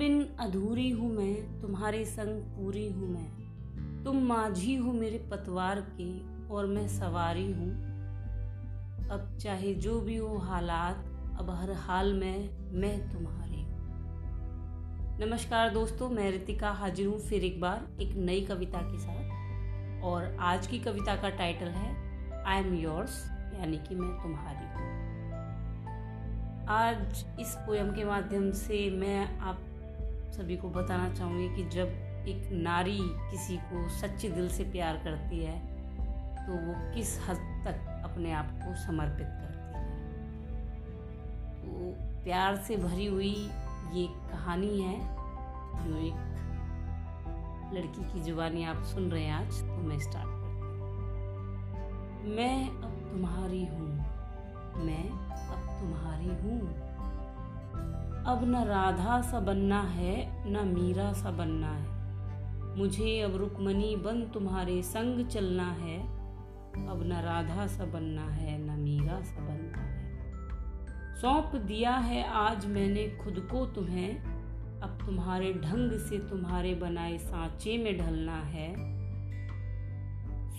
बिन अधूरी हूँ मैं, तुम्हारे संग पूरी हूँ मैं। तुम माझी हो मेरे पतवार के, और मैं सवारी हूँ। अब चाहे जो भी हो हालात, अब हर हाल में मैं तुम्हारी हूँ। नमस्कार दोस्तों, मैं रितिका हाजिर हूँ फिर एक बार एक नई कविता के साथ। और आज की कविता का टाइटल है आई एम योर्स यानी कि मैं तुम्हारी हूँ। आज इस पोयम के माध्यम से मैं आप सभी को बताना चाहूँगी कि जब एक नारी किसी को सच्चे दिल से प्यार करती है तो वो किस हद तक अपने आप को समर्पित करती है? तो प्यार से भरी हुई ये कहानी है, जो एक लड़की की जुबानी आप सुन रहे हैं आज तो मैं स्टार्ट करती हूँ। मैं अब तुम्हारी हूँ। मैं अब तुम्हारी हूँ। अब न राधा सा बनना है, न मीरा सा बनना है। मुझे अब रुकमनी बन तुम्हारे संग चलना है। अब न राधा सा बनना है, न मीरा सा बनना है। सौंप दिया है आज मैंने खुद को तुम्हें। अब तुम्हारे ढंग से तुम्हारे बनाए सांचे में ढलना है।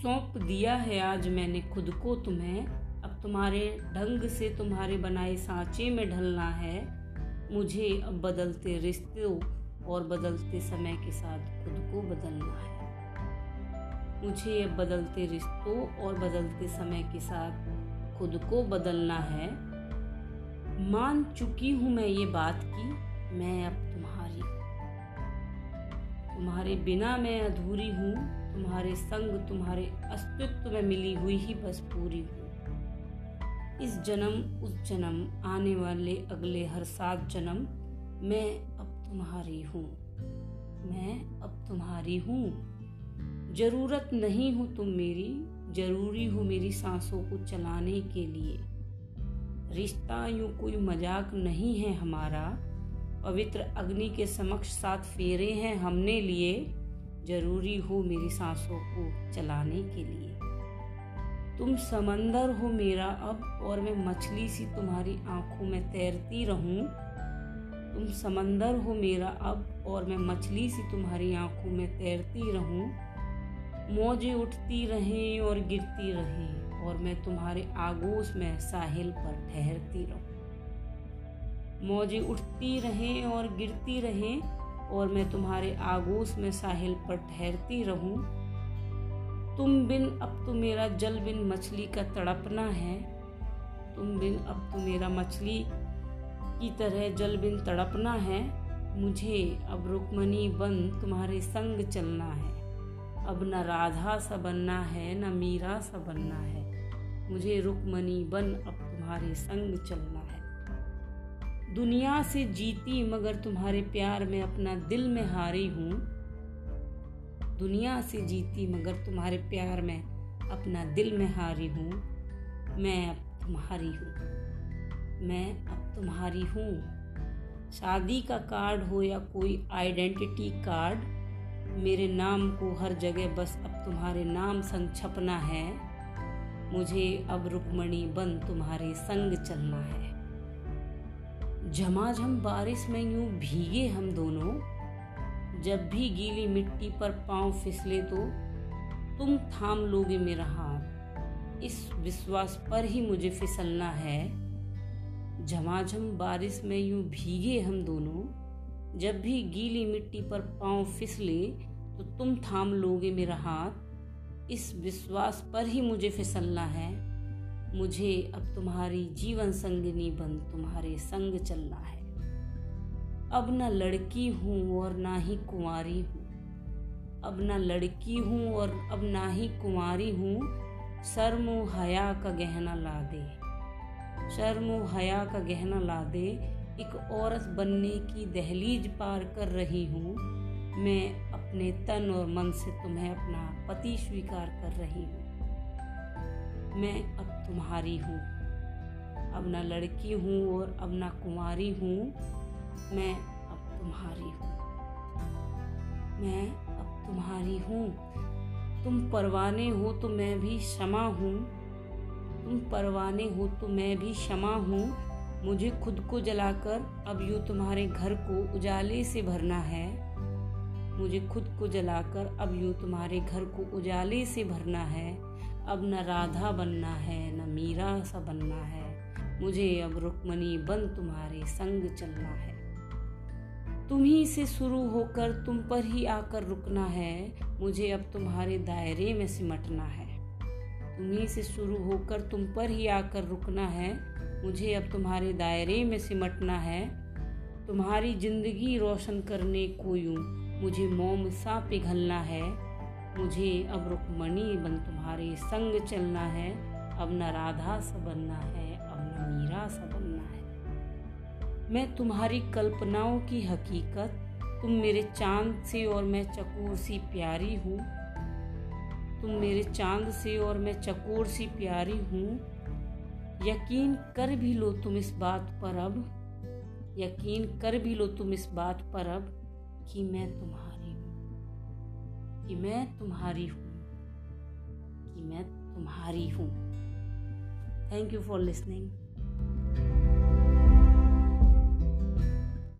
सौंप दिया है आज मैंने खुद को तुम्हें। अब तुम्हारे ढंग से तुम्हारे बनाए सांचे में ढलना है। मुझे अब बदलते रिश्तों और बदलते समय के साथ खुद को बदलना है। मुझे अब बदलते रिश्तों और बदलते समय के साथ खुद को बदलना है। मान चुकी हूँ मैं ये बात की मैं अब तुम्हारी तुम्हारे बिना मैं अधूरी हूँ, तुम्हारे संग, तुम्हारे अस्तित्व में मिली हुई ही बस पूरी हूँ। इस जन्म, उस जन्म, आने वाले अगले हर सात जन्म मैं अब तुम्हारी हूँ। मैं अब तुम्हारी हूँ। ज़रूरत नहीं हो तुम मेरी, ज़रूरी हो मेरी सांसों को चलाने के लिए। रिश्ता यूँ कोई मज़ाक नहीं है हमारा। पवित्र अग्नि के समक्ष साथ फेरे हैं हमने लिए, ज़रूरी हो मेरी सांसों को चलाने के लिए। तुम समंदर हो मेरा अब, और मैं मछली सी तुम्हारी आँखों में तैरती रहूँ। तुम समंदर हो मेरा अब, और मैं मछली सी तुम्हारी आँखों में तैरती रहूँ। मौजें उठती रहें और गिरती रहें, और मैं तुम्हारे आगोश में साहिल पर ठहरती रहूँ। मौजें उठती रहें और गिरती रहें, और मैं तुम्हारे आगोश में साहिल पर ठहरती रहूँ। तुम बिन अब तो मेरा जल बिन मछली का तड़पना है। तुम बिन अब तो मेरा मछली की तरह जल बिन तड़पना है। मुझे अब रुकमनी बन तुम्हारे संग चलना है। अब न राधा सा बनना है, न मीरा सा बनना है। मुझे रुकमनी बन अब तुम्हारे संग चलना है। दुनिया से जीती मगर तुम्हारे प्यार में अपना दिल में हारी हूँ। दुनिया से जीती मगर तुम्हारे प्यार में अपना दिल में हारी हूँ। मैं अब तुम्हारी हूँ। मैं अब तुम्हारी हूँ। शादी का कार्ड हो या कोई आइडेंटिटी कार्ड, मेरे नाम को हर जगह बस अब तुम्हारे नाम संग छपना है। मुझे अब रुकमणी बन तुम्हारे संग चलना है। झमाझम बारिश में यूँ भीगे हम दोनों। जब भी गीली मिट्टी पर पाँव फिसले तो तुम थाम लोगे मेरा हाथ। इस विश्वास पर ही मुझे फिसलना है। झमाझम बारिश में यूँ भीगे हम दोनों। जब भी गीली मिट्टी पर पाँव फिसले तो तुम थाम लोगे मेरा हाथ। इस विश्वास पर ही मुझे फिसलना है। मुझे अब तुम्हारी जीवन संगिनी बन तुम्हारे संग चलना है। अब न लड़की हूँ और ना ही कुंवारी हूँ। अब न लड़की हूँ और अब ना ही कुंवारी हूँ। शर्म हया का गहना ला दे। शर्म हया का गहना ला दे। एक औरत बनने की दहलीज पार कर रही हूँ। मैं अपने तन और मन से तुम्हें अपना पति स्वीकार कर रही हूँ। मैं अब तुम्हारी हूँ। अब ना लड़की हूँ और अब ना कुंवारी हूँ। मैं अब तुम्हारी हूँ। मैं अब तुम्हारी हूँ। तुम परवाने हो तो मैं भी क्षमा हूँ। तुम परवाने हो तो मैं भी क्षमा हूँ। मुझे खुद को जलाकर अब यूँ तुम्हारे घर को उजाले से भरना है। मुझे खुद को जलाकर अब यूँ तुम्हारे घर को उजाले से भरना है। अब न राधा बनना है, न मीरा सा बनना है। मुझे अब रुक्मणी बन तुम्हारे संग चलना है। तुम्ही से शुरू होकर तुम पर ही आकर रुकना है। मुझे अब तुम्हारे दायरे में सिमटना है। तुम्ही से शुरू होकर तुम पर ही आकर रुकना है। मुझे अब तुम्हारे दायरे में सिमटना है। तुम्हारी ज़िंदगी रोशन करने को यूँ मुझे मोम सा पिघलना है। मुझे अब रुकमणी बन तुम्हारे संग चलना है। अब न राधा सा बनना है, अब न मीरा सा बनना है। मैं तुम्हारी कल्पनाओं की हकीकत, तुम मेरे चाँद से और मैं चकोर सी प्यारी हूँ। तुम मेरे चाँद से और मैं चकोर सी प्यारी हूँ। यकीन कर भी लो तुम इस बात पर अब, यकीन कर भी लो तुम इस बात पर अब कि मैं तुम्हारी हूँ, कि मैं तुम्हारी हूँ, कि मैं तुम्हारी हूँ। Thank you for listening